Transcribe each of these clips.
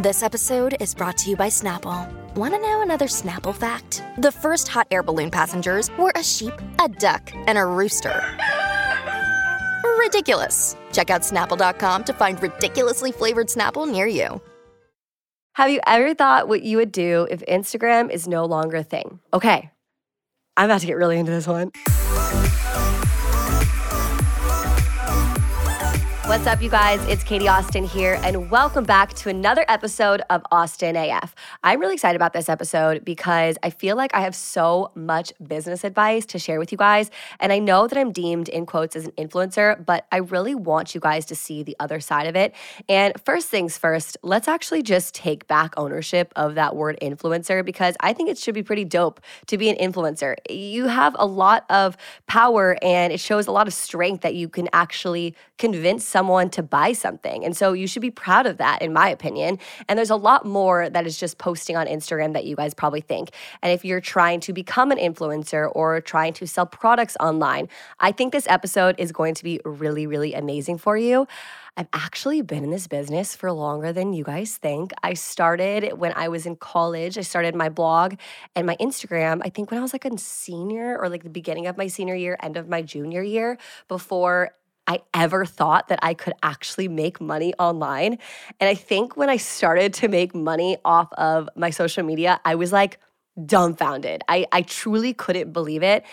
This episode is brought to you by Snapple. Want to know another Snapple fact? The first hot air balloon passengers were a sheep, a duck, and a rooster. Ridiculous. Check out snapple.com to find ridiculously flavored Snapple near you. Have you ever thought what you would do if Instagram is no longer a thing? Okay, I'm about to get really into this one. What's up, you guys? It's Katie Austin here, and welcome back to another episode of Austin AF. I'm really excited about this episode because I feel like I have so much business advice to share with you guys. And I know that I'm deemed, in quotes, as an influencer, but I really want you guys to see the other side of it. And first things first, let's actually just take back ownership of that word influencer because I think it should be pretty dope to be an influencer. You have a lot of power, and it shows a lot of strength that you can actually convince someone to buy something. And so you should be proud of that, in my opinion. And there's a lot more that is just posting on Instagram that you guys probably think. And if you're trying to become an influencer or trying to sell products online, I think this episode is going to be really, really amazing for you. I've actually been in this business for longer than you guys think. I started when I was in college. I started my blog and my Instagram, I think when I was like a senior or like the beginning of my senior year, end of my junior year, before I ever thought that I could actually make money online. And I think when I started to make money off of my social media, I was like dumbfounded. I, I truly couldn't believe it.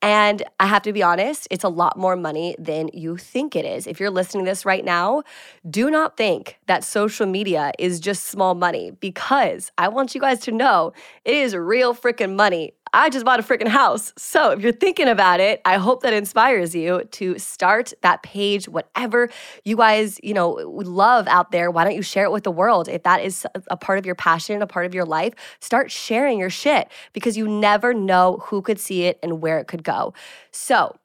And I have to be honest, it's a lot more money than you think it is. If you're listening to this right now, do not think that social media is just small money because I want you guys to know it is real freaking money. I just bought a freaking house. So if you're thinking about it, I hope that inspires you to start that page, whatever you guys, you know, love out there. Why don't you share it with the world? If that is a part of your passion, a part of your life, start sharing your shit because you never know who could see it and where it could go. So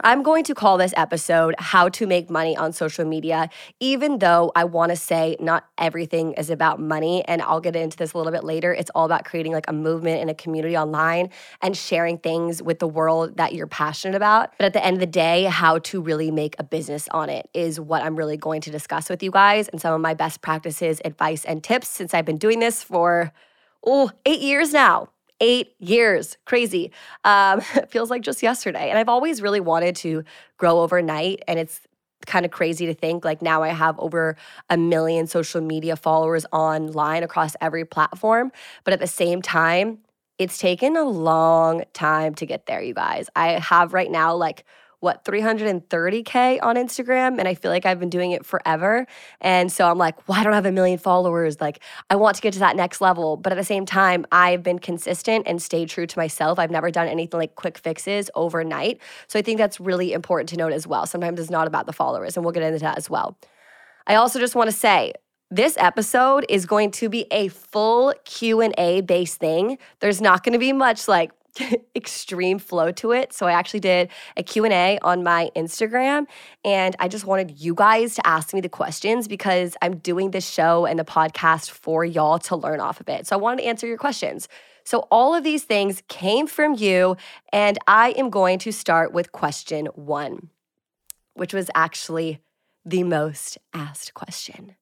I'm going to call this episode How to Make Money on Social Media, even though I want to say not everything is about money. And I'll get into this a little bit later. It's all about creating like a movement and a community online and sharing things with the world that you're passionate about. But at the end of the day, how to really make a business on it is what I'm really going to discuss with you guys and some of my best practices, advice, and tips since I've been doing this for, oh, eight years now eight years. Crazy. Um, feels like just yesterday. And I've always really wanted to grow overnight. And it's kind of crazy to think like now I have over a million social media followers online across every platform. But at the same time, it's taken a long time to get there, you guys. I have right now like what 330k on Instagram and I feel like I've been doing it forever. And so I'm like why well, don't I have a million followers? Like I want to get to that next level. But at the same time I've been consistent and stayed true to myself. I've never done anything like quick fixes overnight. So I think that's really important to note as well. Sometimes it's not about the followers and we'll get into that as well. I also just want to say this episode is going to be a full Q&A based thing. There's not going to be much like extreme flow to it. So I actually did a Q&A on my Instagram and I just wanted you guys to ask me the questions because I'm doing this show and the podcast for y'all to learn off of it. So I wanted to answer your questions. So all of these things came from you and I am going to start with question 1, which was actually the most asked question.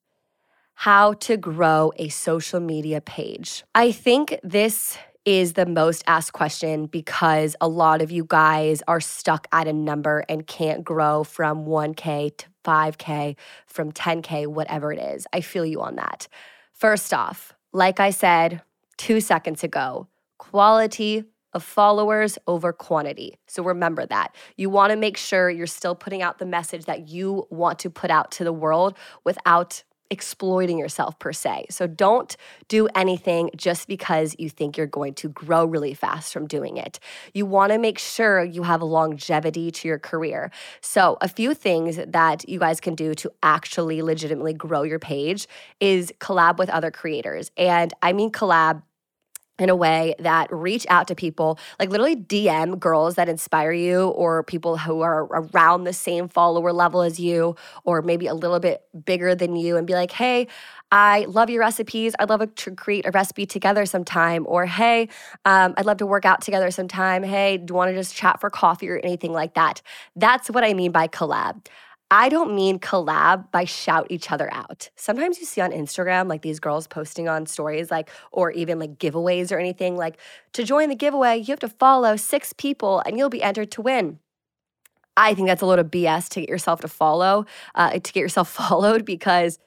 How to grow a social media page. I think this is the most asked question because a lot of you guys are stuck at a number and can't grow from 1K to 5K, from 10K, whatever it is. I feel you on that. First off, like I said two seconds ago, quality of followers over quantity. So remember that. You want to make sure you're still putting out the message that you want to put out to the world without exploiting yourself per se. So don't do anything just because you think you're going to grow really fast from doing it. You want to make sure you have longevity to your career. So, a few things that you guys can do to actually legitimately grow your page is collab with other creators. And I mean collab in a way that reach out to people, like literally DM girls that inspire you or people who are around the same follower level as you or maybe a little bit bigger than you and be like, hey, I love your recipes. I'd love to create a recipe together sometime. Or, hey, um, I'd love to work out together sometime. Hey, do you want to just chat for coffee or anything like that? That's what I mean by collab. I don't mean collab by shout each other out. Sometimes you see on Instagram, like these girls posting on stories, like, or even like giveaways or anything, like, to join the giveaway, you have to follow six people and you'll be entered to win. I think that's a load of BS to get yourself to follow, uh, to get yourself followed because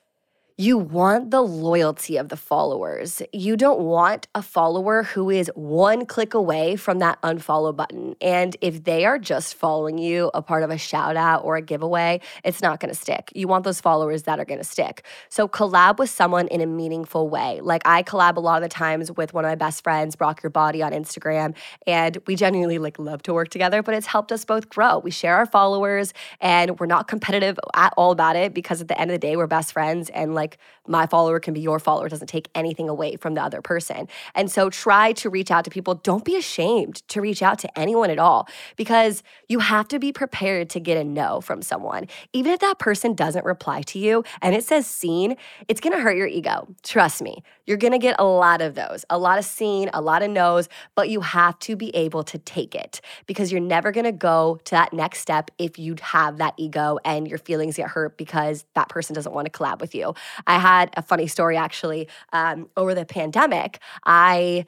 you want the loyalty of the followers. You don't want a follower who is one click away from that unfollow button. And if they are just following you, a part of a shout out or a giveaway, it's not gonna stick. You want those followers that are gonna stick. So collab with someone in a meaningful way. Like I collab a lot of the times with one of my best friends, Brock Your Body on Instagram, and we genuinely like love to work together, but it's helped us both grow. We share our followers and we're not competitive at all about it because at the end of the day, we're best friends and like like my follower can be your follower, it doesn't take anything away from the other person. And so try to reach out to people. Don't be ashamed to reach out to anyone at all because you have to be prepared to get a no from someone. Even if that person doesn't reply to you and it says seen, it's gonna hurt your ego. Trust me. You're gonna get a lot of those, a lot of seen, a lot of no's, but you have to be able to take it because you're never gonna go to that next step if you have that ego and your feelings get hurt because that person doesn't wanna collab with you. I had a funny story actually um, over the pandemic. I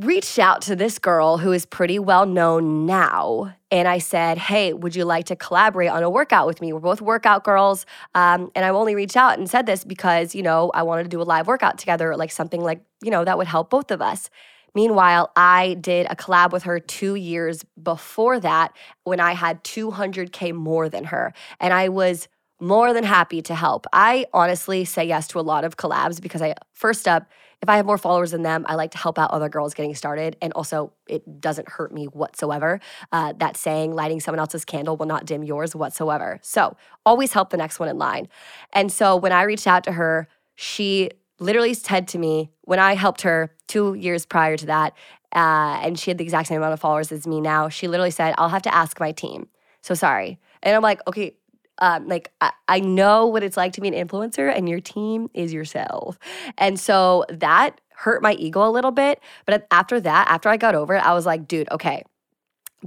reached out to this girl who is pretty well known now. And I said, Hey, would you like to collaborate on a workout with me? We're both workout girls. Um, and I only reached out and said this because, you know, I wanted to do a live workout together, like something like, you know, that would help both of us. Meanwhile, I did a collab with her two years before that when I had 200K more than her. And I was more than happy to help. I honestly say yes to a lot of collabs because I, first up, if I have more followers than them, I like to help out other girls getting started. And also, it doesn't hurt me whatsoever. Uh, that saying, lighting someone else's candle will not dim yours whatsoever. So, always help the next one in line. And so, when I reached out to her, she literally said to me, when I helped her two years prior to that, uh, and she had the exact same amount of followers as me now, she literally said, I'll have to ask my team. So sorry. And I'm like, okay, um, like I, I know what it's like to be an influencer and your team is yourself. And so that hurt my ego a little bit. But after that, after I got over it, I was like, dude, okay,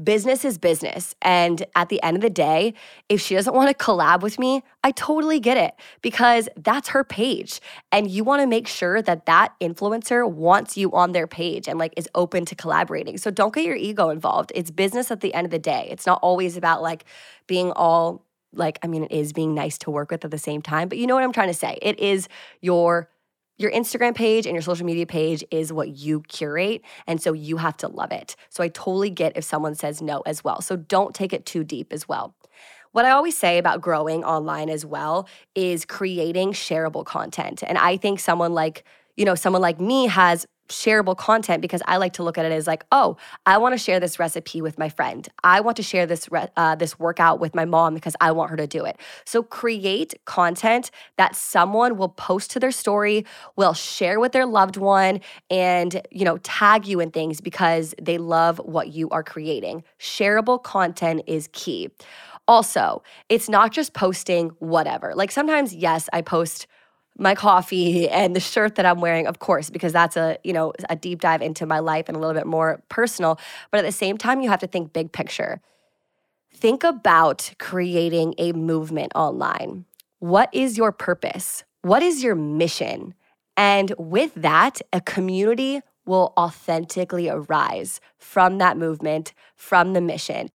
business is business. And at the end of the day, if she doesn't want to collab with me, I totally get it because that's her page. And you want to make sure that that influencer wants you on their page and like is open to collaborating. So don't get your ego involved. It's business at the end of the day. It's not always about like being all like I mean it is being nice to work with at the same time, but you know what I'm trying to say. It is your your Instagram page and your social media page is what you curate. And so you have to love it. So I totally get if someone says no as well. So don't take it too deep as well. What I always say about growing online as well is creating shareable content. And I think someone like, you know, someone like me has shareable content because I like to look at it as like, oh, I want to share this recipe with my friend. I want to share this re- uh, this workout with my mom because I want her to do it. So create content that someone will post to their story, will share with their loved one, and you know tag you in things because they love what you are creating. Shareable content is key. Also, it's not just posting whatever. Like sometimes, yes, I post my coffee and the shirt that I'm wearing, of course, because that's a, you know, a deep dive into my life and a little bit more personal. But at the same time, you have to think big picture. Think about creating a movement online. What is your purpose? What is your mission? And with that, a community will authentically arise from that movement, from the mission.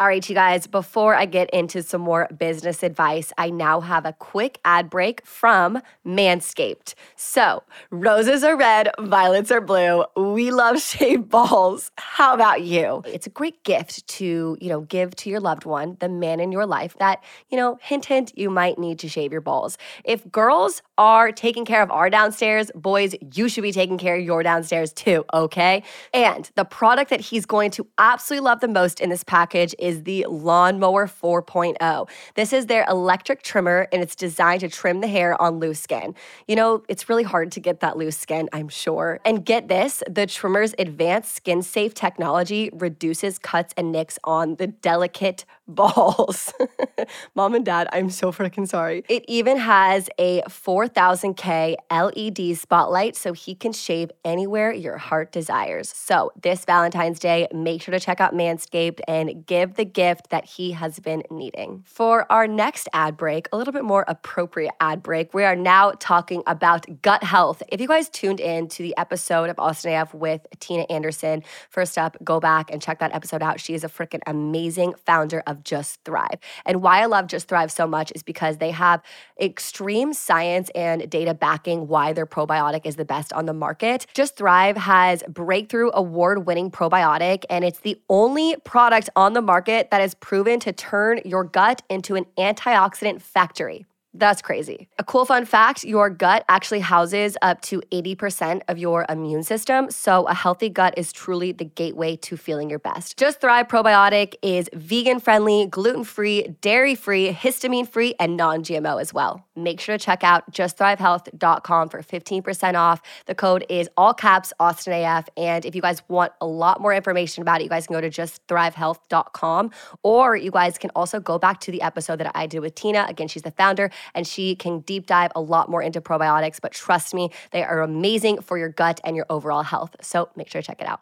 All right, you guys, before I get into some more business advice, I now have a quick ad break from Manscaped. So, roses are red, violets are blue. We love shaved balls. How about you? It's a great gift to, you know, give to your loved one, the man in your life that, you know, hint, hint, you might need to shave your balls. If girls are taking care of our downstairs, boys, you should be taking care of your downstairs too, okay? And the product that he's going to absolutely love the most in this package is is the Lawnmower 4.0. This is their electric trimmer and it's designed to trim the hair on loose skin. You know, it's really hard to get that loose skin, I'm sure. And get this the trimmer's advanced skin safe technology reduces cuts and nicks on the delicate balls. Mom and dad, I'm so freaking sorry. It even has a 4000K LED spotlight so he can shave anywhere your heart desires. So, this Valentine's Day, make sure to check out Manscaped and give the gift that he has been needing. For our next ad break, a little bit more appropriate ad break, we are now talking about gut health. If you guys tuned in to the episode of Austin AF with Tina Anderson, first up, go back and check that episode out. She is a freaking amazing founder of Just Thrive. And why I love Just Thrive so much is because they have extreme science and data backing why their probiotic is the best on the market. Just Thrive has breakthrough award winning probiotic, and it's the only product on the market that is proven to turn your gut into an antioxidant factory. That's crazy. A cool fun fact your gut actually houses up to 80% of your immune system. So, a healthy gut is truly the gateway to feeling your best. Just Thrive Probiotic is vegan friendly, gluten free, dairy free, histamine free, and non GMO as well. Make sure to check out justthrivehealth.com for 15% off. The code is all caps Austin AF. And if you guys want a lot more information about it, you guys can go to justthrivehealth.com or you guys can also go back to the episode that I did with Tina. Again, she's the founder and she can deep dive a lot more into probiotics. But trust me, they are amazing for your gut and your overall health. So make sure to check it out.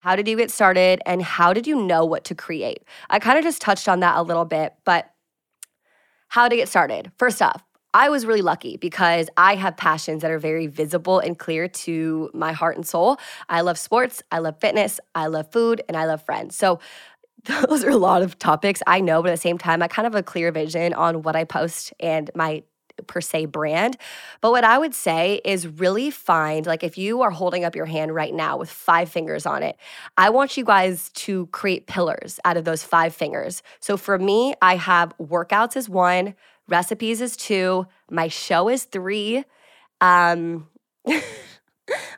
How did you get started and how did you know what to create? I kind of just touched on that a little bit, but how to get started. First off, I was really lucky because I have passions that are very visible and clear to my heart and soul. I love sports, I love fitness, I love food, and I love friends. So those are a lot of topics I know, but at the same time, I kind of have a clear vision on what I post and my per se brand. But what I would say is really find, like, if you are holding up your hand right now with five fingers on it, I want you guys to create pillars out of those five fingers. So for me, I have workouts as one, recipes is two, my show is three. Um,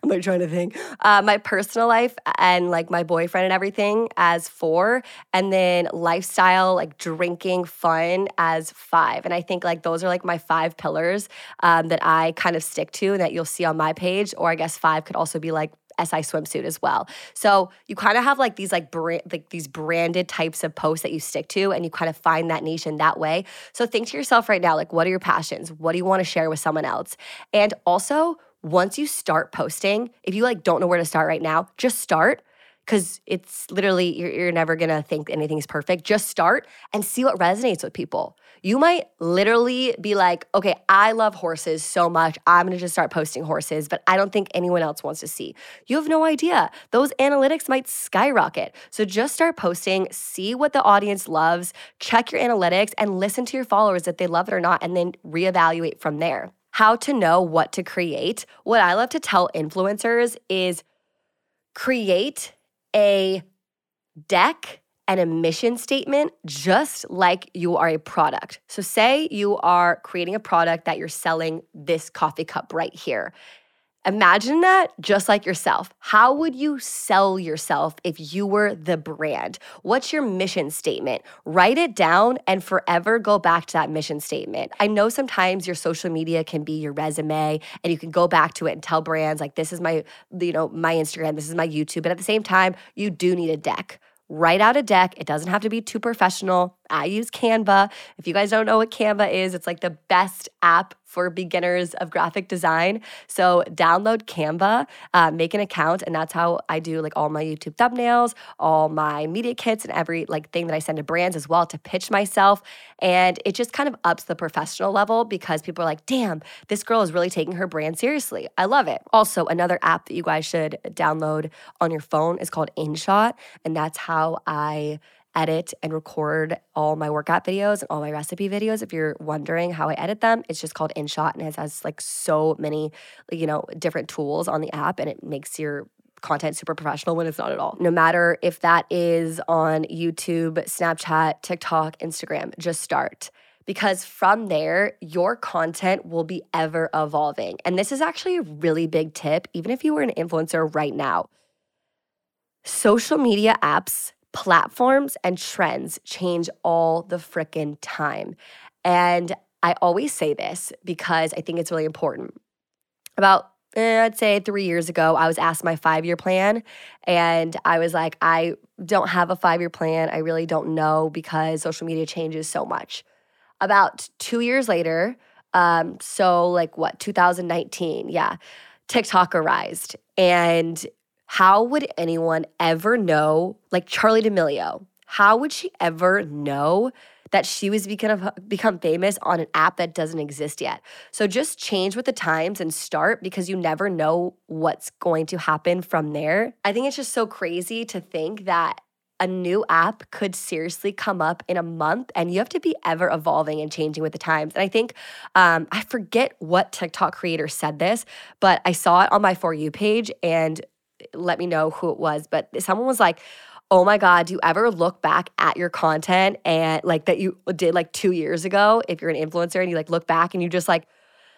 I'm like trying to think. Uh, my personal life and like my boyfriend and everything as four, and then lifestyle, like drinking, fun as five. And I think like those are like my five pillars um, that I kind of stick to and that you'll see on my page. Or I guess five could also be like SI swimsuit as well. So you kind of have like these like brand, like these branded types of posts that you stick to and you kind of find that niche in that way. So think to yourself right now like what are your passions? What do you want to share with someone else? And also once you start posting, if you like don't know where to start right now, just start because it's literally you're, you're never gonna think anything's perfect. Just start and see what resonates with people. You might literally be like, okay, I love horses so much. I'm gonna just start posting horses, but I don't think anyone else wants to see. You have no idea. Those analytics might skyrocket. So just start posting, see what the audience loves, check your analytics, and listen to your followers if they love it or not, and then reevaluate from there how to know what to create, what I love to tell influencers is create a deck and a mission statement just like you are a product. So, say you are creating a product that you're selling this coffee cup right here. Imagine that just like yourself. How would you sell yourself if you were the brand? What's your mission statement? Write it down and forever go back to that mission statement. I know sometimes your social media can be your resume and you can go back to it and tell brands like this is my you know my Instagram, this is my YouTube, but at the same time, you do need a deck write out a deck. It doesn't have to be too professional. I use Canva. If you guys don't know what Canva is, it's like the best app for beginners of graphic design. So download Canva, uh, make an account, and that's how I do like all my YouTube thumbnails, all my media kits, and every like thing that I send to brands as well to pitch myself. And it just kind of ups the professional level because people are like, damn, this girl is really taking her brand seriously. I love it. Also, another app that you guys should download on your phone is called InShot, and that's how I edit and record all my workout videos and all my recipe videos. If you're wondering how I edit them, it's just called InShot and it has like so many, you know, different tools on the app and it makes your content super professional when it's not at all. No matter if that is on YouTube, Snapchat, TikTok, Instagram, just start. Because from there, your content will be ever evolving. And this is actually a really big tip, even if you were an influencer right now. Social media apps platforms and trends change all the frickin' time. And I always say this because I think it's really important. About eh, I'd say three years ago, I was asked my five year plan. And I was like, I don't have a five year plan. I really don't know because social media changes so much. About two years later, um, so like what, 2019, yeah, TikTok arised. And how would anyone ever know, like Charli D'Amelio, how would she ever know that she was become, become famous on an app that doesn't exist yet? So just change with the times and start because you never know what's going to happen from there. I think it's just so crazy to think that a new app could seriously come up in a month and you have to be ever evolving and changing with the times. And I think, um, I forget what TikTok creator said this, but I saw it on my For You page and let me know who it was, but someone was like, oh my God, do you ever look back at your content and like that you did like two years ago? If you're an influencer and you like look back and you just like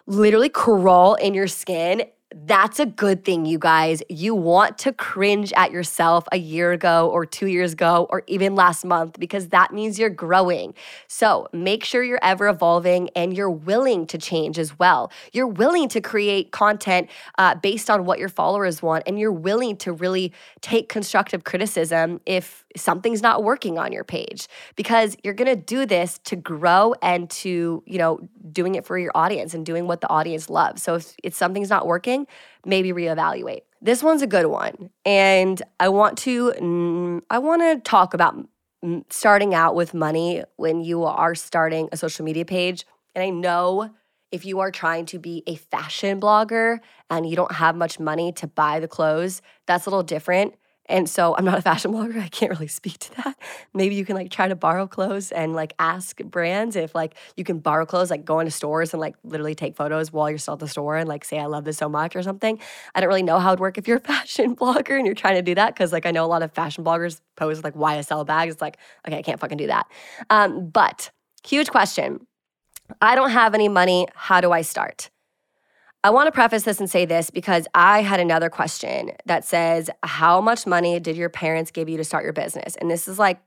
literally crawl in your skin that's a good thing, you guys. You want to cringe at yourself a year ago or two years ago or even last month because that means you're growing. So make sure you're ever evolving and you're willing to change as well. You're willing to create content uh, based on what your followers want and you're willing to really take constructive criticism if something's not working on your page because you're going to do this to grow and to, you know, doing it for your audience and doing what the audience loves. So if, something's not working, maybe reevaluate. This one's a good one. And I want to I want to talk about starting out with money when you are starting a social media page. And I know if you are trying to be a fashion blogger and you don't have much money to buy the clothes, that's a little different. And so I'm not a fashion blogger. I can't really speak to that. Maybe you can like try to borrow clothes and like ask brands if like you can borrow clothes, like go into stores and like literally take photos while you're still at the store and like say, I love this so much or something. I don't really know how it would work if you're a fashion blogger and you're trying to do that. Cause like I know a lot of fashion bloggers post like YSL bags. It's like, okay, I can't fucking do that. Um, but huge question. I don't have any money. How do I start? I want to preface this and say this because I had another question that says, How much money did your parents give you to start your business? And this is like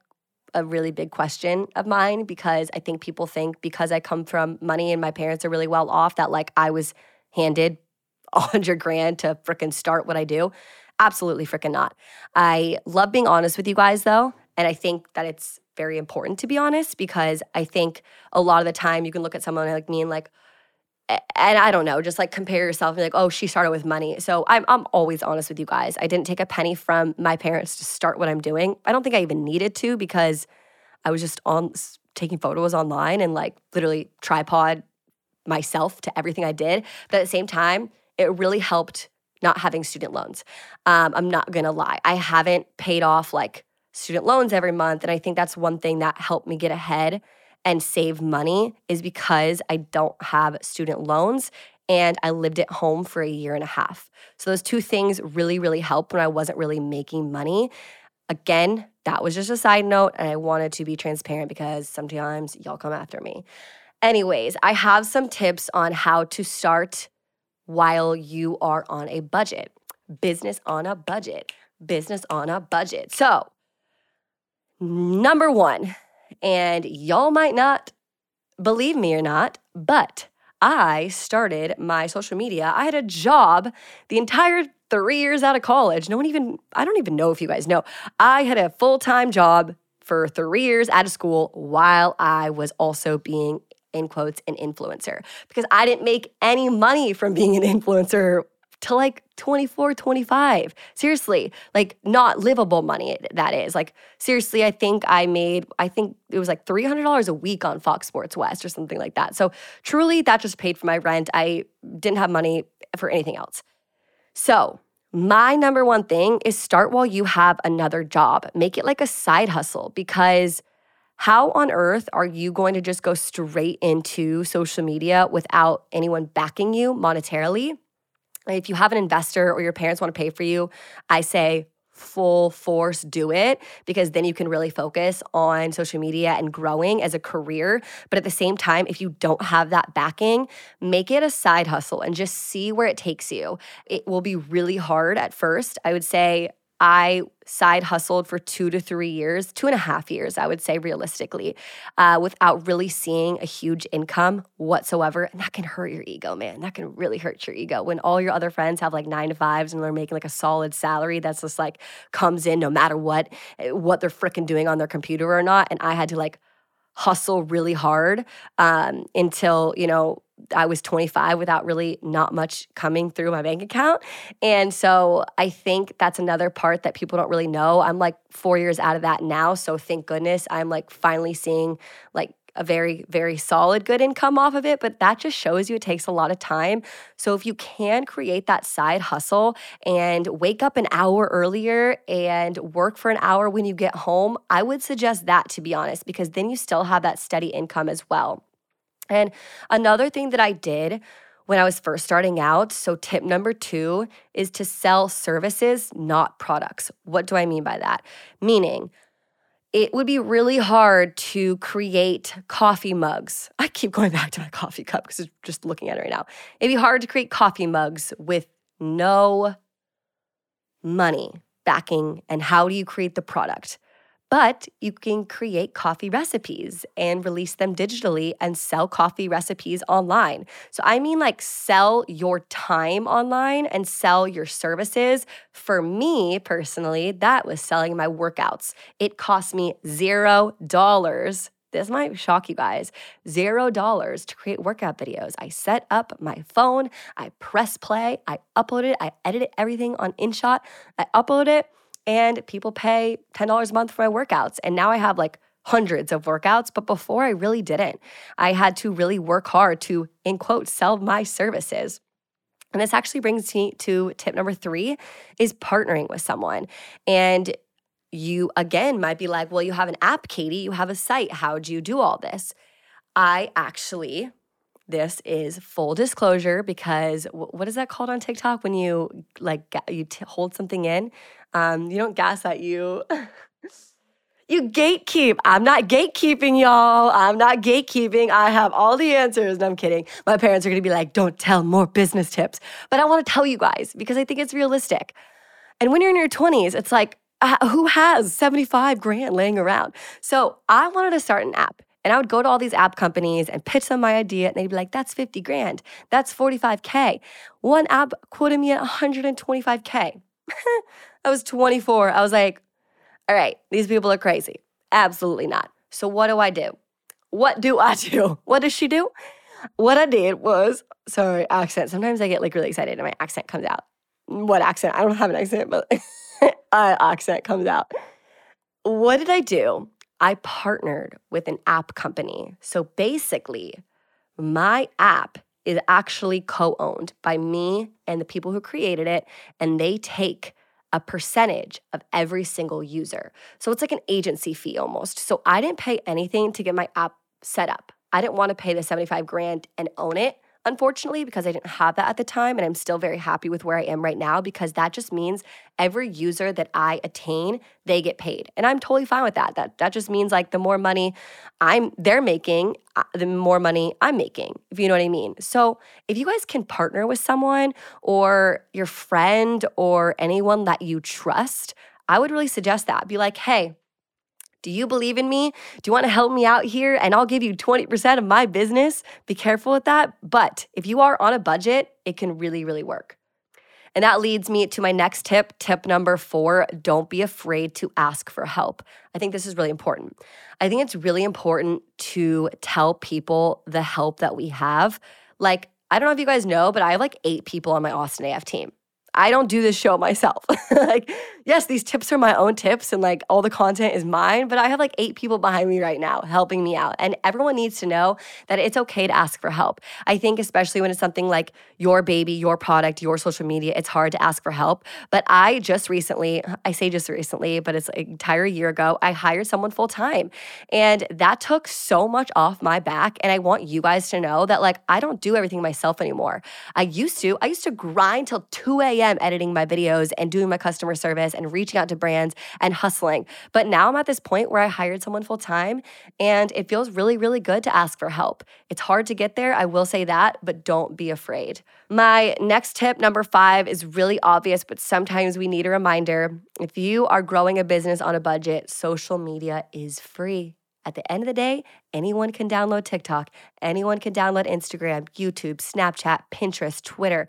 a really big question of mine because I think people think because I come from money and my parents are really well off that like I was handed a hundred grand to freaking start what I do. Absolutely freaking not. I love being honest with you guys though. And I think that it's very important to be honest because I think a lot of the time you can look at someone like me and like, and I don't know, just like compare yourself and like, oh, she started with money. So I'm I'm always honest with you guys. I didn't take a penny from my parents to start what I'm doing. I don't think I even needed to because I was just on taking photos online and like literally tripod myself to everything I did. But at the same time, it really helped not having student loans. Um, I'm not gonna lie, I haven't paid off like student loans every month, and I think that's one thing that helped me get ahead and save money is because I don't have student loans and I lived at home for a year and a half. So those two things really, really helped when I wasn't really making money. Again, that was just a side note, and I wanted to be transparent because sometimes y'all come after me. Anyways, I have some tips on how to start while you are on a budget. Business on a budget. Business on a budget. So, number one, and y'all might not believe me or not, but I started my social media. I had a job the entire three years out of college. No one even, I don't even know if you guys know. I had a full time job for three years out of school while I was also being in quotes an influencer because I didn't make any money from being an influencer to like 24, 25. Seriously, like not livable money, that is. Like, seriously, I think I made, I think it was like $300 a week on Fox Sports West or something like that. So, truly, that just paid for my rent. I didn't have money for anything else. So, my number one thing is start while you have another job. Make it like a side hustle because how on earth are you going to just go straight into social media without anyone backing you monetarily? If you have an investor or your parents want to pay for you, I say full force do it because then you can really focus on social media and growing as a career. But at the same time, if you don't have that backing, make it a side hustle and just see where it takes you. It will be really hard at first. I would say I side hustled for two to three years, two and a half years, I would say realistically, uh, without really seeing a huge income whatsoever. And that can hurt your ego, man. That can really hurt your ego when all your other friends have like nine to fives and they're making like a solid salary that's just like comes in no matter what, eh, what they're freaking doing on their computer or not. And I had to like hustle really hard um, until, you know, I was 25 without really not much coming through my bank account. And so I think that's another part that people don't really know. I'm like four years out of that now. So thank goodness I'm like finally seeing like a very, very solid good income off of it. But that just shows you it takes a lot of time. So if you can create that side hustle and wake up an hour earlier and work for an hour when you get home, I would suggest that to be honest, because then you still have that steady income as well. And another thing that I did when I was first starting out, so tip number two is to sell services, not products. What do I mean by that? Meaning, it would be really hard to create coffee mugs. I keep going back to my coffee cup because I'm just looking at it right now. It'd be hard to create coffee mugs with no money backing. And how do you create the product? But you can create coffee recipes and release them digitally and sell coffee recipes online. So, I mean, like, sell your time online and sell your services. For me personally, that was selling my workouts. It cost me zero dollars this might shock you guys zero dollars to create workout videos. I set up my phone, I press play, I upload it, I edit everything on InShot, I upload it, and people pay $10 a month for my workouts. And now I have like hundreds of workouts, but before I really didn't. I had to really work hard to, in quote, sell my services. And this actually brings me to tip number three is partnering with someone. And you again might be like, well, you have an app, Katie, you have a site. How do you do all this? I actually, this is full disclosure because what is that called on TikTok when you like you t- hold something in? Um, you don't gas at you. you gatekeep. I'm not gatekeeping, y'all. I'm not gatekeeping. I have all the answers. No, I'm kidding. My parents are gonna be like, don't tell more business tips. But I wanna tell you guys because I think it's realistic. And when you're in your 20s, it's like, uh, who has 75 grand laying around? So I wanted to start an app. And I would go to all these app companies and pitch them my idea, and they'd be like, that's 50 grand. That's 45K. One app quoted me at 125K. I was 24. I was like, all right, these people are crazy. Absolutely not. So what do I do? What do I do? What does she do? What I did was, sorry, accent. Sometimes I get like really excited and my accent comes out. What accent? I don't have an accent, but uh, accent comes out. What did I do? I partnered with an app company. So basically, my app is actually co owned by me and the people who created it, and they take a percentage of every single user. So it's like an agency fee almost. So I didn't pay anything to get my app set up. I didn't want to pay the 75 grand and own it unfortunately, because I didn't have that at the time. And I'm still very happy with where I am right now because that just means every user that I attain, they get paid. And I'm totally fine with that. That that just means like the more money I'm they're making, uh, the more money I'm making, if you know what I mean. So, if you guys can partner with someone or your friend or anyone that you trust, I would really suggest that. Be like, "Hey, do you believe in me? Do you want to help me out here? And I'll give you 20% of my business. Be careful with that. But if you are on a budget, it can really, really work. And that leads me to my next tip. Tip number four don't be afraid to ask for help. I think this is really important. I think it's really important to tell people the help that we have. Like, I don't know if you guys know, but I have like eight people on my Austin AF team. I don't do this show myself. like, yes, these tips are my own tips and like all the content is mine, but I have like eight people behind me right now helping me out. And everyone needs to know that it's okay to ask for help. I think, especially when it's something like your baby, your product, your social media, it's hard to ask for help. But I just recently, I say just recently, but it's an entire year ago, I hired someone full time. And that took so much off my back. And I want you guys to know that like I don't do everything myself anymore. I used to, I used to grind till 2 a.m am editing my videos and doing my customer service and reaching out to brands and hustling. But now I'm at this point where I hired someone full time and it feels really, really good to ask for help. It's hard to get there, I will say that, but don't be afraid. My next tip, number five, is really obvious, but sometimes we need a reminder. If you are growing a business on a budget, social media is free. At the end of the day, anyone can download TikTok, anyone can download Instagram, YouTube, Snapchat, Pinterest, Twitter.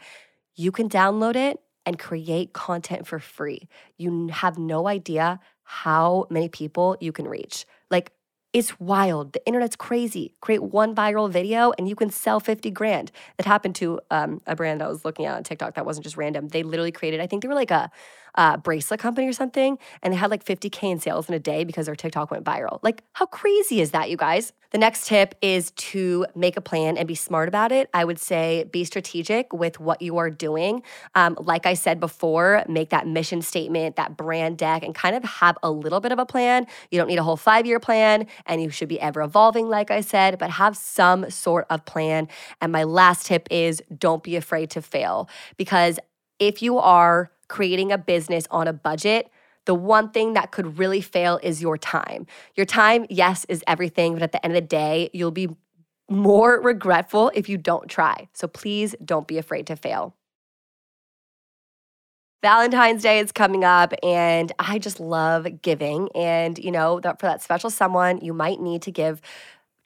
You can download it and create content for free. You have no idea how many people you can reach. Like, it's wild. The internet's crazy. Create one viral video and you can sell 50 grand. That happened to um, a brand I was looking at on TikTok that wasn't just random. They literally created, I think they were like a uh, bracelet company or something, and they had like 50K in sales in a day because their TikTok went viral. Like, how crazy is that, you guys? The next tip is to make a plan and be smart about it. I would say be strategic with what you are doing. Um, like I said before, make that mission statement, that brand deck, and kind of have a little bit of a plan. You don't need a whole five year plan, and you should be ever evolving, like I said, but have some sort of plan. And my last tip is don't be afraid to fail because if you are creating a business on a budget, the one thing that could really fail is your time. Your time, yes, is everything, but at the end of the day, you'll be more regretful if you don't try. So please don't be afraid to fail. Valentine's Day is coming up, and I just love giving. And, you know, for that special someone, you might need to give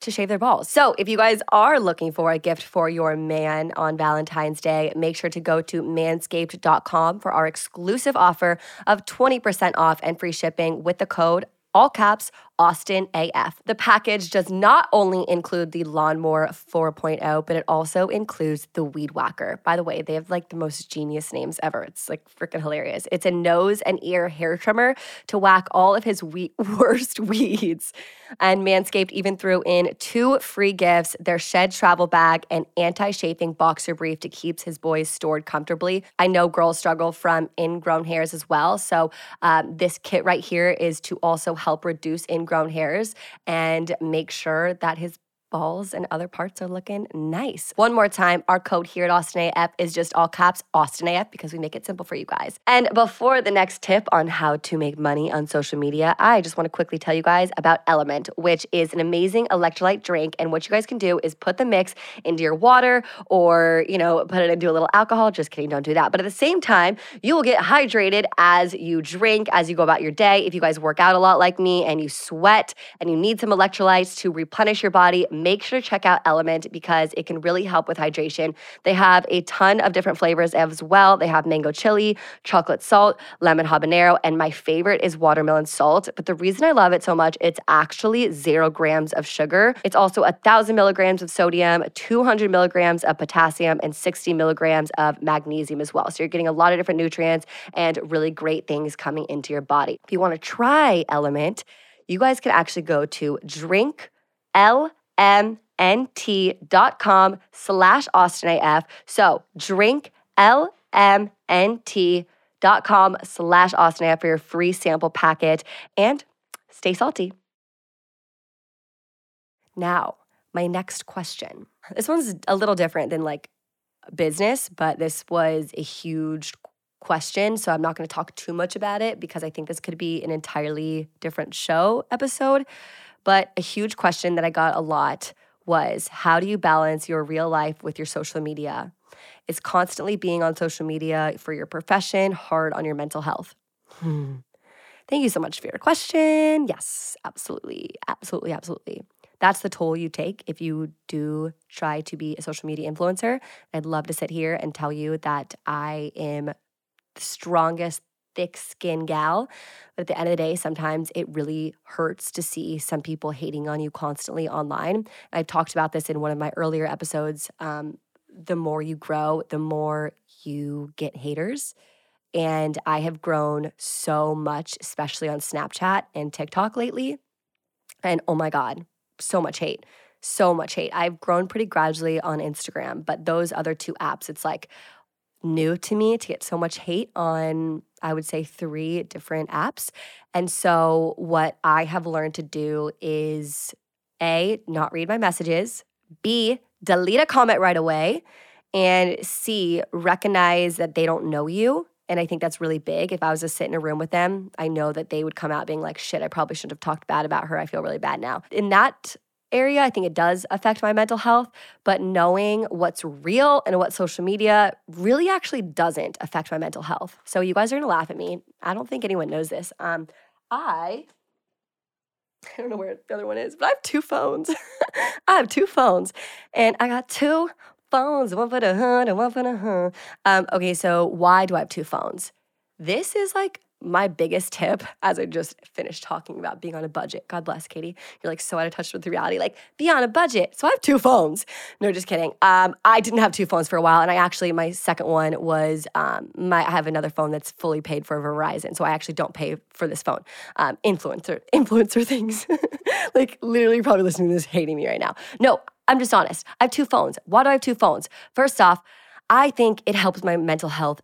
to shave their balls. So, if you guys are looking for a gift for your man on Valentine's Day, make sure to go to manscaped.com for our exclusive offer of 20% off and free shipping with the code all caps Austin AF. The package does not only include the Lawnmower 4.0, but it also includes the Weed Whacker. By the way, they have like the most genius names ever. It's like freaking hilarious. It's a nose and ear hair trimmer to whack all of his we- worst weeds. And Manscaped even threw in two free gifts their shed travel bag and anti chafing boxer brief to keep his boys stored comfortably. I know girls struggle from ingrown hairs as well. So, um, this kit right here is to also help reduce ingrown grown hairs and make sure that his balls and other parts are looking nice. One more time, our code here at Austin AF is just all caps Austin AF because we make it simple for you guys. And before the next tip on how to make money on social media, I just want to quickly tell you guys about Element, which is an amazing electrolyte drink. And what you guys can do is put the mix into your water or, you know, put it into a little alcohol. Just kidding, don't do that. But at the same time, you will get hydrated as you drink, as you go about your day. If you guys work out a lot like me and you sweat and you need some electrolytes to replenish your body, make sure to check out Element because it can really help with hydration. They have a ton of different flavors as well. They have mango chili, chocolate salt, lemon habanero, and my favorite is watermelon salt. But the reason I love it so much, it's actually zero grams of sugar. It's also a thousand milligrams of sodium, 200 milligrams of potassium, and 60 milligrams of magnesium as well. So you're getting a lot of different nutrients and really great things coming into your body. If you want to try Element, you guys can actually go to drink L lmnt.com slash austinaf. So drink lmnt.com slash austinaf for your free sample packet and stay salty. Now, my next question. This one's a little different than like business, but this was a huge question. So I'm not going to talk too much about it because I think this could be an entirely different show episode. But a huge question that I got a lot was how do you balance your real life with your social media? Is constantly being on social media for your profession hard on your mental health? Hmm. Thank you so much for your question. Yes, absolutely. Absolutely. Absolutely. That's the toll you take if you do try to be a social media influencer. I'd love to sit here and tell you that I am the strongest, thick skin gal. But at the end of the day, sometimes it really hurts to see some people hating on you constantly online. I've talked about this in one of my earlier episodes. Um, the more you grow, the more you get haters. And I have grown so much, especially on Snapchat and TikTok lately. And oh my God, so much hate so much hate. I've grown pretty gradually on Instagram, but those other two apps, it's like new to me to get so much hate on, I would say, three different apps. And so, what I have learned to do is A, not read my messages, B, delete a comment right away, and C, recognize that they don't know you. And I think that's really big. If I was to sit in a room with them, I know that they would come out being like, shit, I probably shouldn't have talked bad about her. I feel really bad now. In that area. I think it does affect my mental health, but knowing what's real and what social media really actually doesn't affect my mental health. So you guys are gonna laugh at me. I don't think anyone knows this. Um, I I don't know where the other one is, but I have two phones. I have two phones, and I got two phones, one for the hun and one for the hun. Um, okay, so why do I have two phones? This is like my biggest tip as I just finished talking about being on a budget. God bless Katie. You're like so out of touch with reality. Like, be on a budget. So I have two phones. No, just kidding. Um, I didn't have two phones for a while. And I actually, my second one was um, my, I have another phone that's fully paid for Verizon. So I actually don't pay for this phone. Um, influencer, influencer things. like, literally, probably listening to this hating me right now. No, I'm just honest. I have two phones. Why do I have two phones? First off, I think it helps my mental health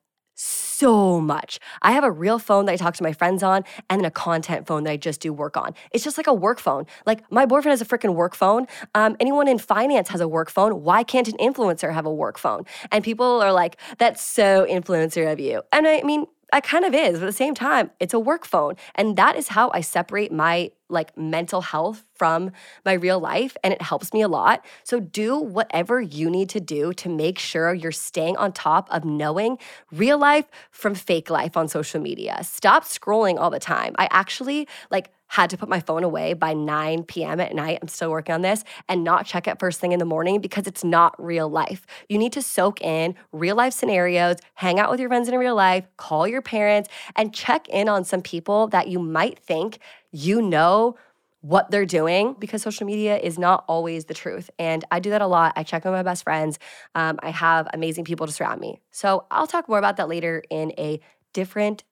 so much. I have a real phone that I talk to my friends on and then a content phone that I just do work on. It's just like a work phone. Like my boyfriend has a freaking work phone. Um, anyone in finance has a work phone. Why can't an influencer have a work phone? And people are like, that's so influencer of you. And I mean, I kind of is, but at the same time, it's a work phone. And that is how I separate my like mental health from my real life and it helps me a lot. So do whatever you need to do to make sure you're staying on top of knowing real life from fake life on social media. Stop scrolling all the time. I actually like had to put my phone away by 9 p.m. at night. I'm still working on this and not check it first thing in the morning because it's not real life. You need to soak in real life scenarios, hang out with your friends in real life, call your parents, and check in on some people that you might think you know what they're doing because social media is not always the truth. And I do that a lot. I check on my best friends. Um, I have amazing people to surround me. So I'll talk more about that later in a different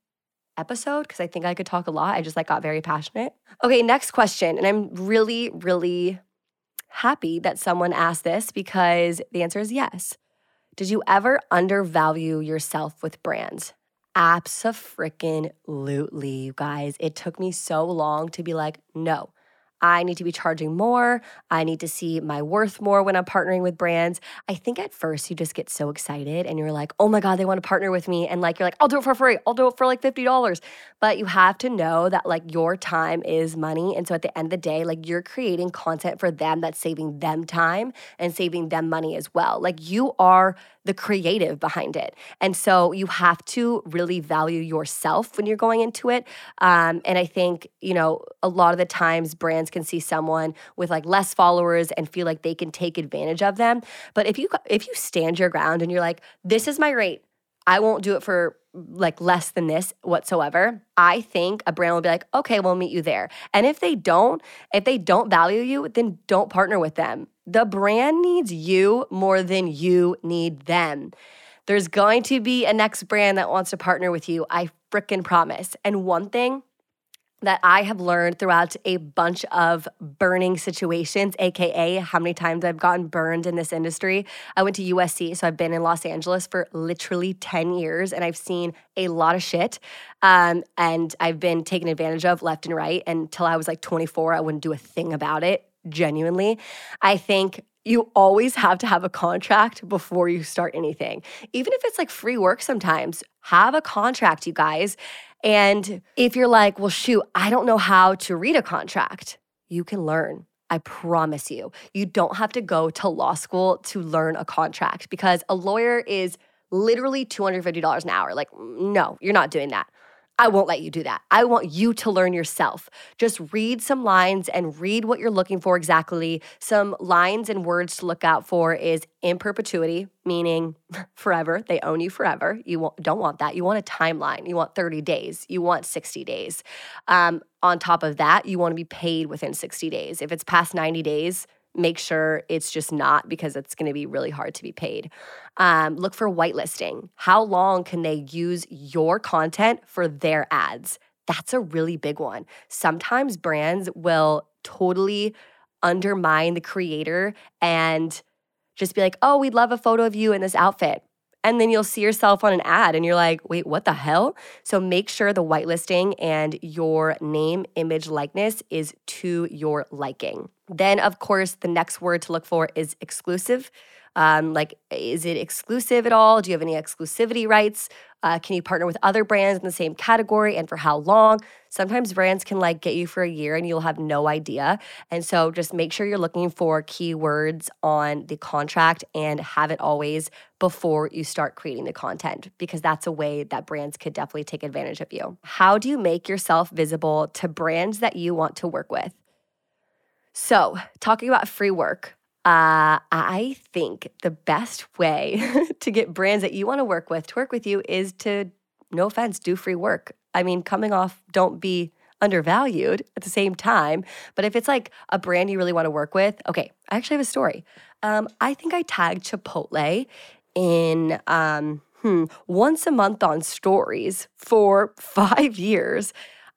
episode because I think I could talk a lot. I just like got very passionate. Okay, next question. And I'm really, really happy that someone asked this because the answer is yes. Did you ever undervalue yourself with brands? Absolutely, you guys. It took me so long to be like, no, I need to be charging more. I need to see my worth more when I'm partnering with brands. I think at first you just get so excited and you're like, oh my God, they want to partner with me. And like, you're like, I'll do it for free. I'll do it for like $50. But you have to know that like your time is money. And so at the end of the day, like you're creating content for them that's saving them time and saving them money as well. Like you are the creative behind it. And so you have to really value yourself when you're going into it. Um, and I think, you know, a lot of the times brands can see someone with like less followers and feel like they can take advantage of them. But if you if you stand your ground and you're like, this is my rate, I won't do it for like less than this whatsoever. I think a brand will be like, okay, we'll meet you there. And if they don't, if they don't value you, then don't partner with them. The brand needs you more than you need them. There's going to be a next brand that wants to partner with you. I freaking promise. And one thing that I have learned throughout a bunch of burning situations, AKA how many times I've gotten burned in this industry. I went to USC, so I've been in Los Angeles for literally 10 years and I've seen a lot of shit. Um, and I've been taken advantage of left and right. Until I was like 24, I wouldn't do a thing about it genuinely. I think you always have to have a contract before you start anything. Even if it's like free work sometimes, have a contract, you guys. And if you're like, well, shoot, I don't know how to read a contract, you can learn. I promise you. You don't have to go to law school to learn a contract because a lawyer is literally $250 an hour. Like, mm, no, you're not doing that. I won't let you do that. I want you to learn yourself. Just read some lines and read what you're looking for exactly. Some lines and words to look out for is in perpetuity, meaning forever. They own you forever. You don't want that. You want a timeline. You want 30 days. You want 60 days. Um, on top of that, you want to be paid within 60 days. If it's past 90 days, make sure it's just not because it's going to be really hard to be paid. Um, look for whitelisting. How long can they use your content for their ads? That's a really big one. Sometimes brands will totally undermine the creator and just be like, oh, we'd love a photo of you in this outfit. And then you'll see yourself on an ad and you're like, wait, what the hell? So make sure the whitelisting and your name, image, likeness is to your liking. Then, of course, the next word to look for is exclusive. Um, like, is it exclusive at all? Do you have any exclusivity rights? Uh, can you partner with other brands in the same category and for how long? Sometimes brands can like get you for a year and you'll have no idea. And so just make sure you're looking for keywords on the contract and have it always before you start creating the content because that's a way that brands could definitely take advantage of you. How do you make yourself visible to brands that you want to work with? So, talking about free work, uh, I think the best way to get brands that you want to work with to work with you is to, no offense, do free work. I mean, coming off, don't be undervalued at the same time. But if it's like a brand you really want to work with, okay, I actually have a story. Um, I think I tagged Chipotle in um, hmm, once a month on stories for five years.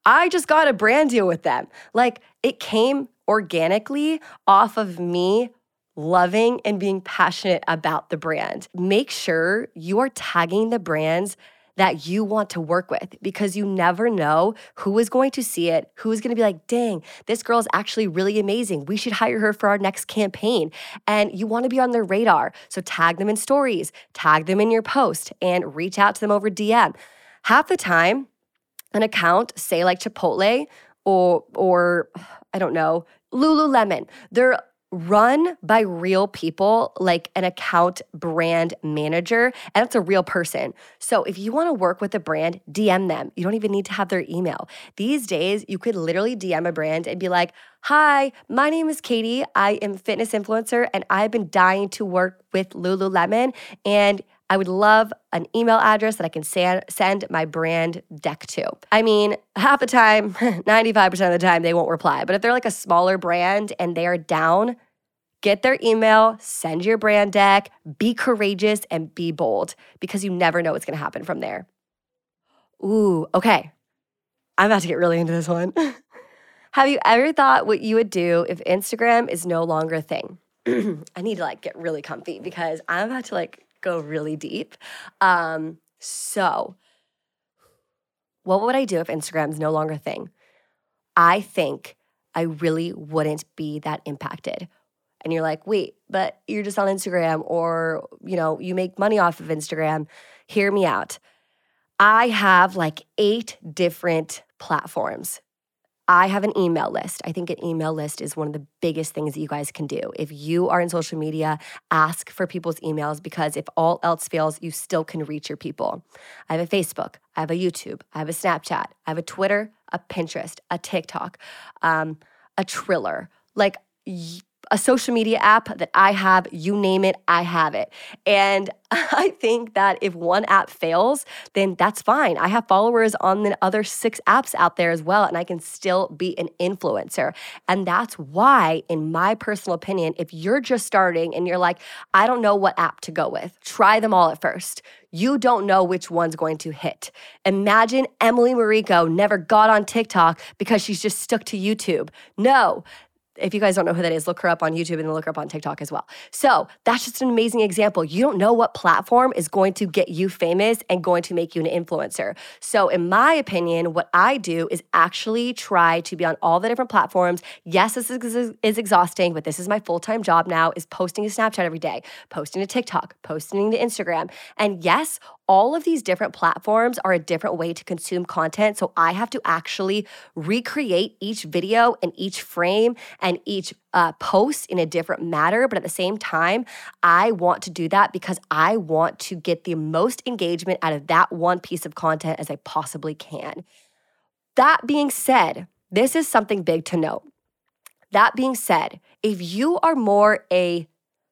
I just got a brand deal with them. Like it came organically off of me loving and being passionate about the brand. Make sure you are tagging the brands that you want to work with because you never know who is going to see it, who is going to be like, dang, this girl is actually really amazing. We should hire her for our next campaign. And you want to be on their radar. So tag them in stories, tag them in your post, and reach out to them over DM. Half the time, an account, say like Chipotle or or I don't know, Lululemon. They're run by real people like an account brand manager and it's a real person. So if you want to work with a brand dm them. You don't even need to have their email. These days you could literally dm a brand and be like hi my name is katie. I am fitness influencer and i've been dying to work with lululemon and I would love an email address that I can send my brand deck to. I mean, half the time, 95% of the time, they won't reply. But if they're like a smaller brand and they are down, get their email, send your brand deck, be courageous and be bold because you never know what's going to happen from there. Ooh, okay. I'm about to get really into this one. Have you ever thought what you would do if Instagram is no longer a thing? I need to like get really comfy because I'm about to like go really deep. Um, so, what would I do if Instagram is no longer a thing? I think I really wouldn't be that impacted. And you're like, wait, but you're just on Instagram or, you know, you make money off of Instagram. Hear me out. I have like eight different platforms I have an email list. I think an email list is one of the biggest things that you guys can do. If you are in social media, ask for people's emails because if all else fails, you still can reach your people. I have a Facebook, I have a YouTube, I have a Snapchat, I have a Twitter, a Pinterest, a TikTok, um, a Triller. Like, a social media app that I have, you name it, I have it. And I think that if one app fails, then that's fine. I have followers on the other six apps out there as well, and I can still be an influencer. And that's why, in my personal opinion, if you're just starting and you're like, I don't know what app to go with, try them all at first. You don't know which one's going to hit. Imagine Emily Mariko never got on TikTok because she's just stuck to YouTube. No, if you guys don't know who that is, look her up on YouTube and look her up on TikTok as well. So that's just an amazing example. You don't know what platform is going to get you famous and going to make you an influencer. So, in my opinion, what I do is actually try to be on all the different platforms. Yes, this is, exhausting, but this is my full time job now is posting to Snapchat every day, posting to TikTok, posting to Instagram. And yes, all of these different platforms are a different way to consume content. So I have to actually recreate each video and each frame and each uh, post in a different matter. But at the same time, I want to do that because I want to get the most engagement out of that one piece of content as I possibly can. That being said, this is something big to note. That being said, if you are more a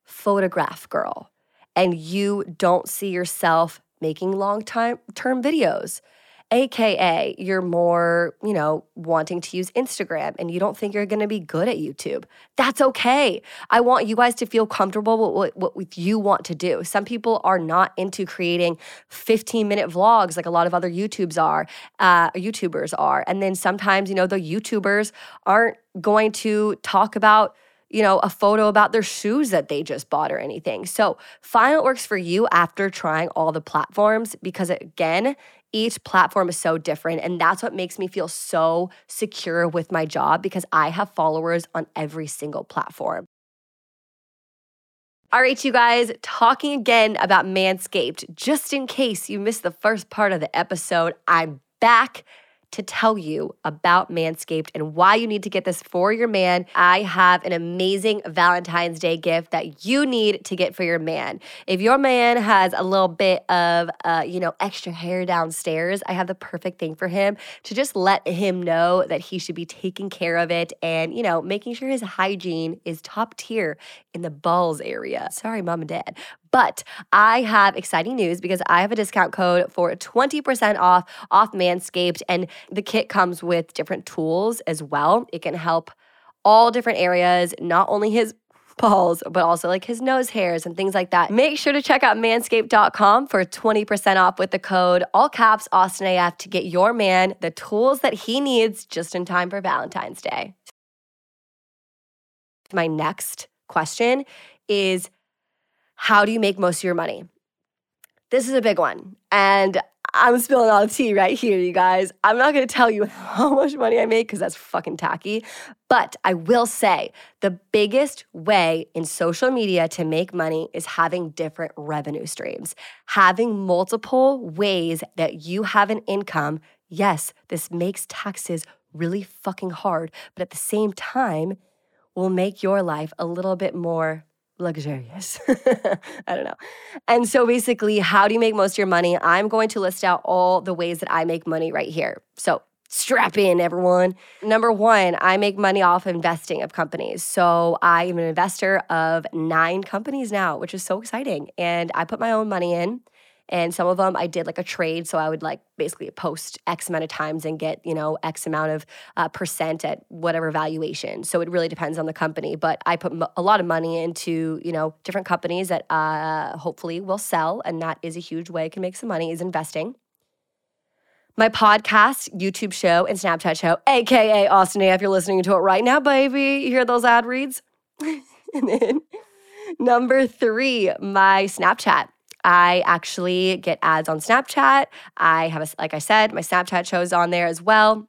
photograph girl and you don't see yourself making long time term videos. AKA, you're more, you know, wanting to use Instagram and you don't think you're gonna be good at YouTube. That's okay. I want you guys to feel comfortable with what, what you want to do. Some people are not into creating 15 minute vlogs like a lot of other YouTubes are, uh, YouTubers are. And then sometimes, you know, the YouTubers aren't going to talk about you know, a photo about their shoes that they just bought or anything. So find what works for you after trying all the platforms because, again, each platform is so different. And that's what makes me feel so secure with my job because I have followers on every single platform. All right, you guys, talking again about Manscaped. Just in case you missed the first part of the episode, I'm back to tell you about Manscaped and why you need to get this for your man. I have an amazing Valentine's Day gift that you need to get for your man. If your man has a little bit of, uh, you know, extra hair downstairs, I have the perfect thing for him to just let him know that he should be taking care of it and, you know, making sure his hygiene is top tier in the balls area. Sorry, mom and dad. But I have exciting news because I have a discount code for 20% off off Manscaped and the kit comes with different tools as well. It can help all different areas, not only his balls, but also like his nose hairs and things like that. Make sure to check out manscaped.com for 20% off with the code all caps AustinAF to get your man the tools that he needs just in time for Valentine's Day. My next question is how do you make most of your money? This is a big one. And I'm spilling all the tea right here, you guys. I'm not gonna tell you how much money I make because that's fucking tacky. But I will say the biggest way in social media to make money is having different revenue streams, having multiple ways that you have an income. Yes, this makes taxes really fucking hard, but at the same time, will make your life a little bit more luxurious. I don't know. And so basically, how do you make most of your money? I'm going to list out all the ways that I make money right here. So strap in, everyone. Number one, I make money off investing of companies. So I am an investor of nine companies now, which is so exciting. And I put my own money in. And some of them I did like a trade. So I would like basically post X amount of times and get, you know, X amount of uh, percent at whatever valuation. So it really depends on the company. But I put a lot of money into, you know, different companies that uh, hopefully will sell. And that is a huge way I can make some money is investing. My podcast, YouTube show, and Snapchat show, AKA Austin A, if you're listening to it right now, baby. You hear those ad reads? and then number three, my Snapchat. I actually get ads on Snapchat. I have, a, like I said, my Snapchat shows on there as well.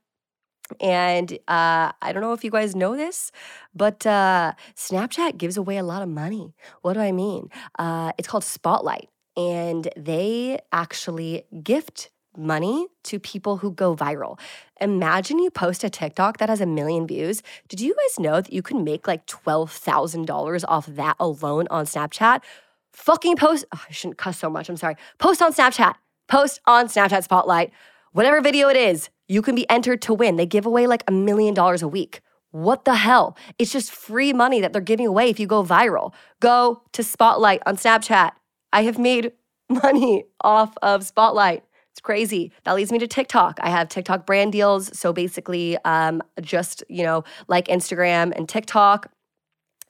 And uh, I don't know if you guys know this, but uh, Snapchat gives away a lot of money. What do I mean? Uh, it's called Spotlight, and they actually gift money to people who go viral. Imagine you post a TikTok that has a million views. Did you guys know that you can make like $12,000 off that alone on Snapchat? Fucking post. Oh, I shouldn't cuss so much. I'm sorry. Post on Snapchat. Post on Snapchat Spotlight. Whatever video it is, you can be entered to win. They give away like a million dollars a week. What the hell? It's just free money that they're giving away if you go viral. Go to Spotlight on Snapchat. I have made money off of Spotlight. It's crazy. That leads me to TikTok. I have TikTok brand deals. So basically, um, just, you know, like Instagram and TikTok,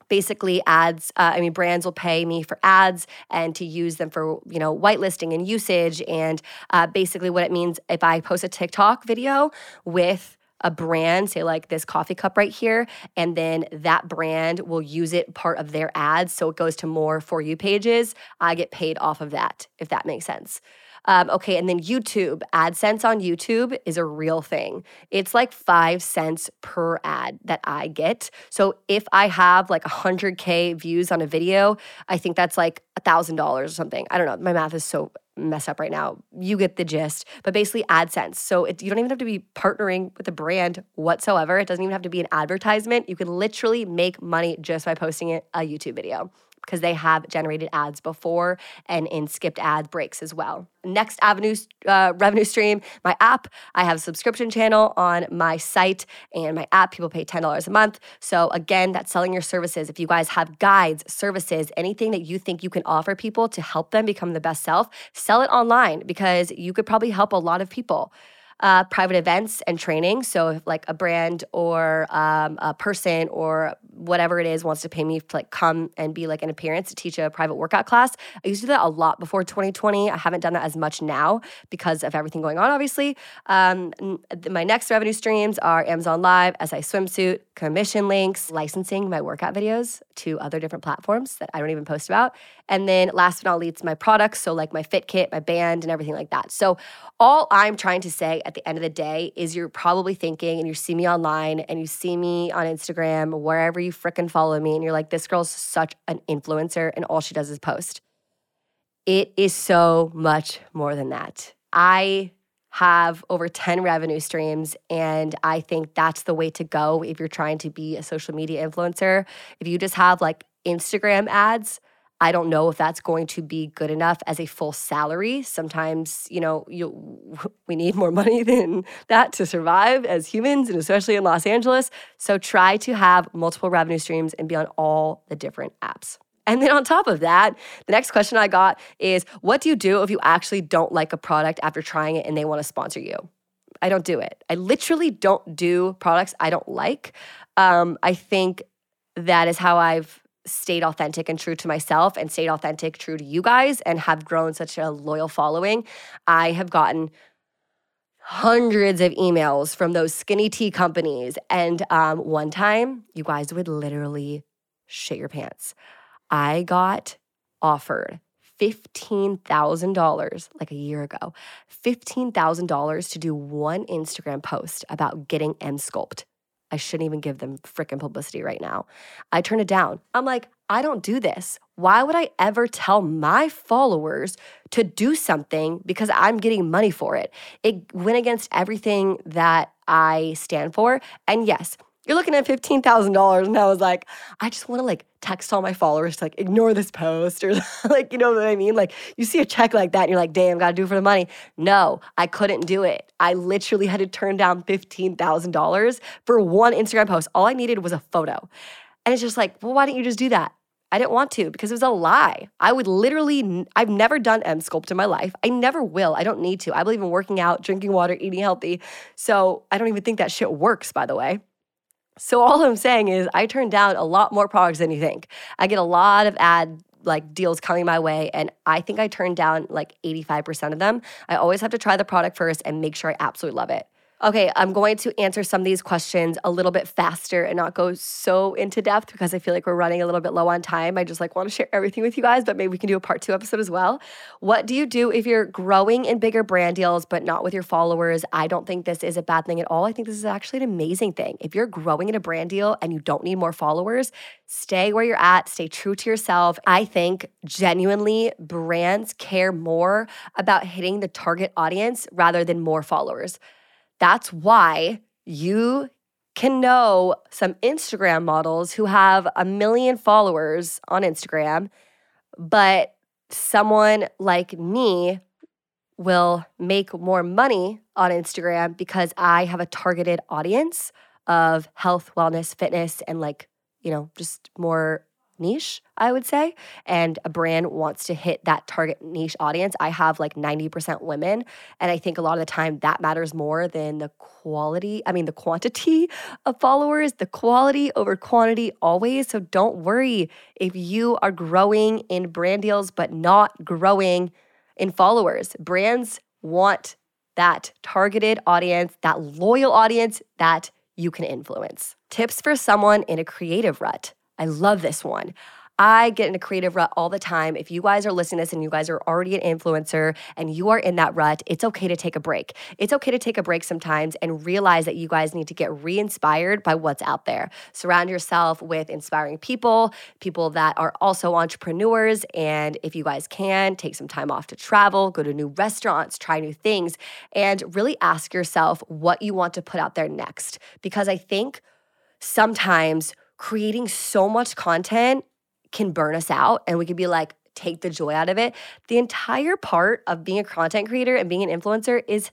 basically ads uh, i mean brands will pay me for ads and to use them for you know whitelisting and usage and uh, basically what it means if i post a tiktok video with a brand, say like this coffee cup right here, and then that brand will use it part of their ads. So it goes to more for you pages. I get paid off of that, if that makes sense. Um, okay, and then YouTube, AdSense on YouTube is a real thing. It's like five cents per ad that I get. So if I have like 100K views on a video, I think that's like $1,000 or something. I don't know. My math is so messed up right now. You get the gist. But basically, AdSense. So it, you don't even have to be partnering with a brand whatsoever. It doesn't even have to be an advertisement. You can literally make money just by posting a YouTube video because they have generated ads before and in skipped ad breaks as well. Next avenue uh, revenue stream, my app. I have a subscription channel on my site and my app. People pay $10 a month. So again, that's selling your services. If you guys have guides, services, anything that you think you can offer people to help them become the best self, sell it online because you could probably help a lot of people uh, private events and training. So if like a brand or um, a person or whatever it is wants to pay me to like come and be like an appearance to teach a private workout class, I used to do that a lot before 2020. I haven't done that as much now because of everything going on, obviously. Um, my next revenue streams are Amazon Live, SI Swimsuit, commission links, licensing my workout videos to other different platforms that I don't even post about. And then last but not least, my products. So like my fit kit, my band, and everything like that. So all I'm trying to say at the end of the day is you're probably thinking and you see me online and you see me on Instagram, wherever you fricking follow me, and you're like, this girl's such an influencer and all she does is post. It is so much more than that. I have over 10 revenue streams. And I think that's the way to go if you're trying to be a social media influencer. If you just have like Instagram ads, I don't know if that's going to be good enough as a full salary. Sometimes, you know, you we need more money than that to survive as humans and especially in Los Angeles. So try to have multiple revenue streams and be on all the different apps. And then on top of that, the next question I got is what do you do if you actually don't like a product after trying it and they want to sponsor you? I don't do it. I literally don't do products I don't like. Um, I think that is how I've stayed authentic and true to myself and stayed authentic, true to you guys, and have grown such a loyal following. I have gotten hundreds of emails from those skinny tea companies. And um, one time, you guys would literally shit your pants. I got offered $15,000 like a year ago, $15,000 to do one Instagram post about getting Emsculpt. I shouldn't even give them freaking publicity right now. I turn it down. I'm like, I don't do this. Why would I ever tell my followers to do something because I'm getting money for it? It went against everything that I stand for. And yes, you're looking at $15,000. And I was like, I just want to like text all my followers to like ignore this post or like, you know what I mean? Like you see a check like that and you're like, damn, gotta do it for the money. No, I couldn't do it. I literally had to turn down $15,000 for one Instagram post. All I needed was a photo. And it's just like, well, why didn't you just do that? I didn't want to because it was a lie. I would literally, I've never done Emsculpt in my life. I never will. I don't need to. I believe in working out, drinking water, eating healthy. So I don't even think that shit works, by the way. So all I'm saying is I turn down a lot more products than you think. I get a lot of ad like deals coming my way and I think I turn down like 85% of them. I always have to try the product first and make sure I absolutely love it. Okay, I'm going to answer some of these questions a little bit faster and not go so into depth because I feel like we're running a little bit low on time. I just like want to share everything with you guys, but maybe we can do a part 2 episode as well. What do you do if you're growing in bigger brand deals but not with your followers? I don't think this is a bad thing at all. I think this is actually an amazing thing. If you're growing in a brand deal and you don't need more followers, stay where you're at, stay true to yourself. I think genuinely brands care more about hitting the target audience rather than more followers. That's why you can know some Instagram models who have a million followers on Instagram, but someone like me will make more money on Instagram because I have a targeted audience of health, wellness, fitness, and like, you know, just more niche, I would say. And a brand wants to hit that target niche audience. I have like 90% women. And I think a lot of the time that matters more than the quality, I mean, the quantity of followers, the quality over quantity always. So don't worry if you are growing in brand deals, but not growing in followers. Brands want that targeted audience, that loyal audience that you can influence. Tips for someone in a creative rut. I love this one. I get in a creative rut all the time. If you guys are listening to this and you guys are already an influencer and you are in that rut, it's okay to take a break. It's okay to take a break sometimes and realize that you guys need to get re inspired by what's out there. Surround yourself with inspiring people, people that are also entrepreneurs. And if you guys can, take some time off to travel, go to new restaurants, try new things, and really ask yourself what you want to put out there next. Because I think sometimes creating so much content can burn us out and we can be like, take the joy out of it. The entire part of being a content creator and being an influencer is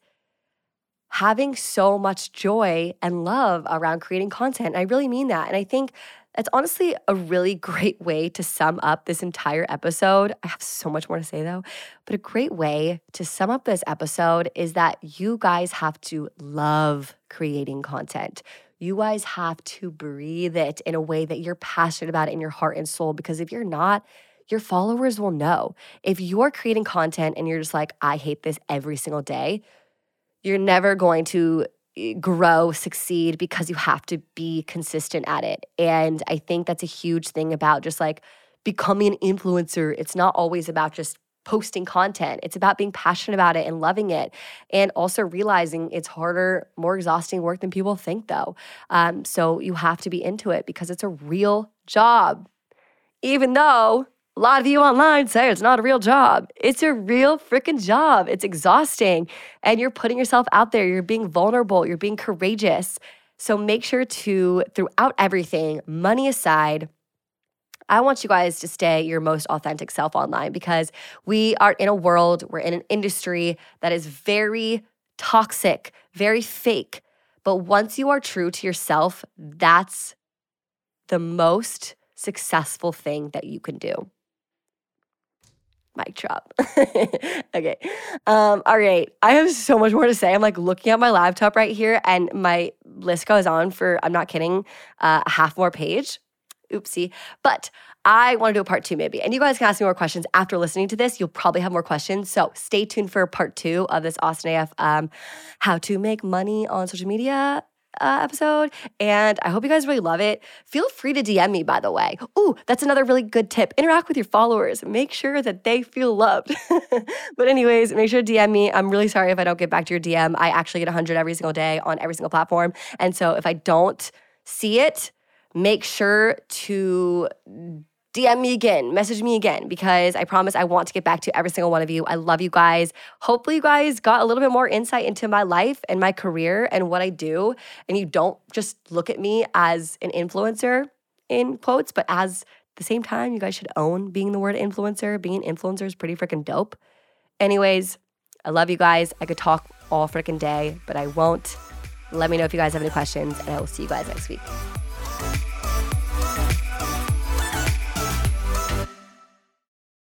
having so much joy and love around creating content. I really mean that. And I think that's honestly a really great way to sum up this entire episode. I have so much more to say though, but a great way to sum up this episode is that you guys have to love creating content. You guys have to breathe it in a way that you're passionate about it in your heart and soul. Because if you're not, your followers will know. If you're creating content and you're just like, I hate this every single day, you're never going to eh, grow, succeed because you have to be consistent at it. And I think that's a huge thing about just like becoming an influencer. It's not always about just posting content. It's about being passionate about it and loving it. And also realizing it's harder, more exhausting work than people think, though. Um, so you have to be into it because it's a real job. Even though a lot of you online say it's not a real job, it's a real freaking job. It's exhausting. And you're putting yourself out there, you're being vulnerable, you're being courageous. So make sure to, throughout everything, money aside, I want you guys to stay your most authentic self online because we are in a world, we're in an industry that is very toxic, very fake. But once you are true to yourself, that's the most successful thing that you can do. Mic drop. okay. Um, all right. I have so much more to say. I'm like looking at my laptop right here, and my list goes on for, I'm not kidding, uh, a half more page. Oopsie. But I want to do a part two maybe. And you guys can ask me more questions after listening to this. You'll probably have more questions. So stay tuned for part two of this Austin AF um, how to make money on social media uh, episode. And I hope you guys really love it. Feel free to DM me, by the way. Ooh, that's another really good tip. Interact with your followers. Make sure that they feel loved. but, anyways, make sure to DM me. I'm really sorry if I don't get back to your DM. I actually get 100 every single day on every single platform. And so if I don't see it, make sure to DM me again, message me again, because I promise I want to get back to every single one of you. I love you guys. Hopefully, you guys got a little bit more insight into my life and my career and what I do. And you don't just look at me as an influencer, in quotes, but as the same time, you guys should own being the word influencer. Being an influencer is pretty freaking dope. Anyways, I love you guys. I could talk all freaking day, but I won't. Let me know if you guys have any questions, and I will see you guys next week. Bye.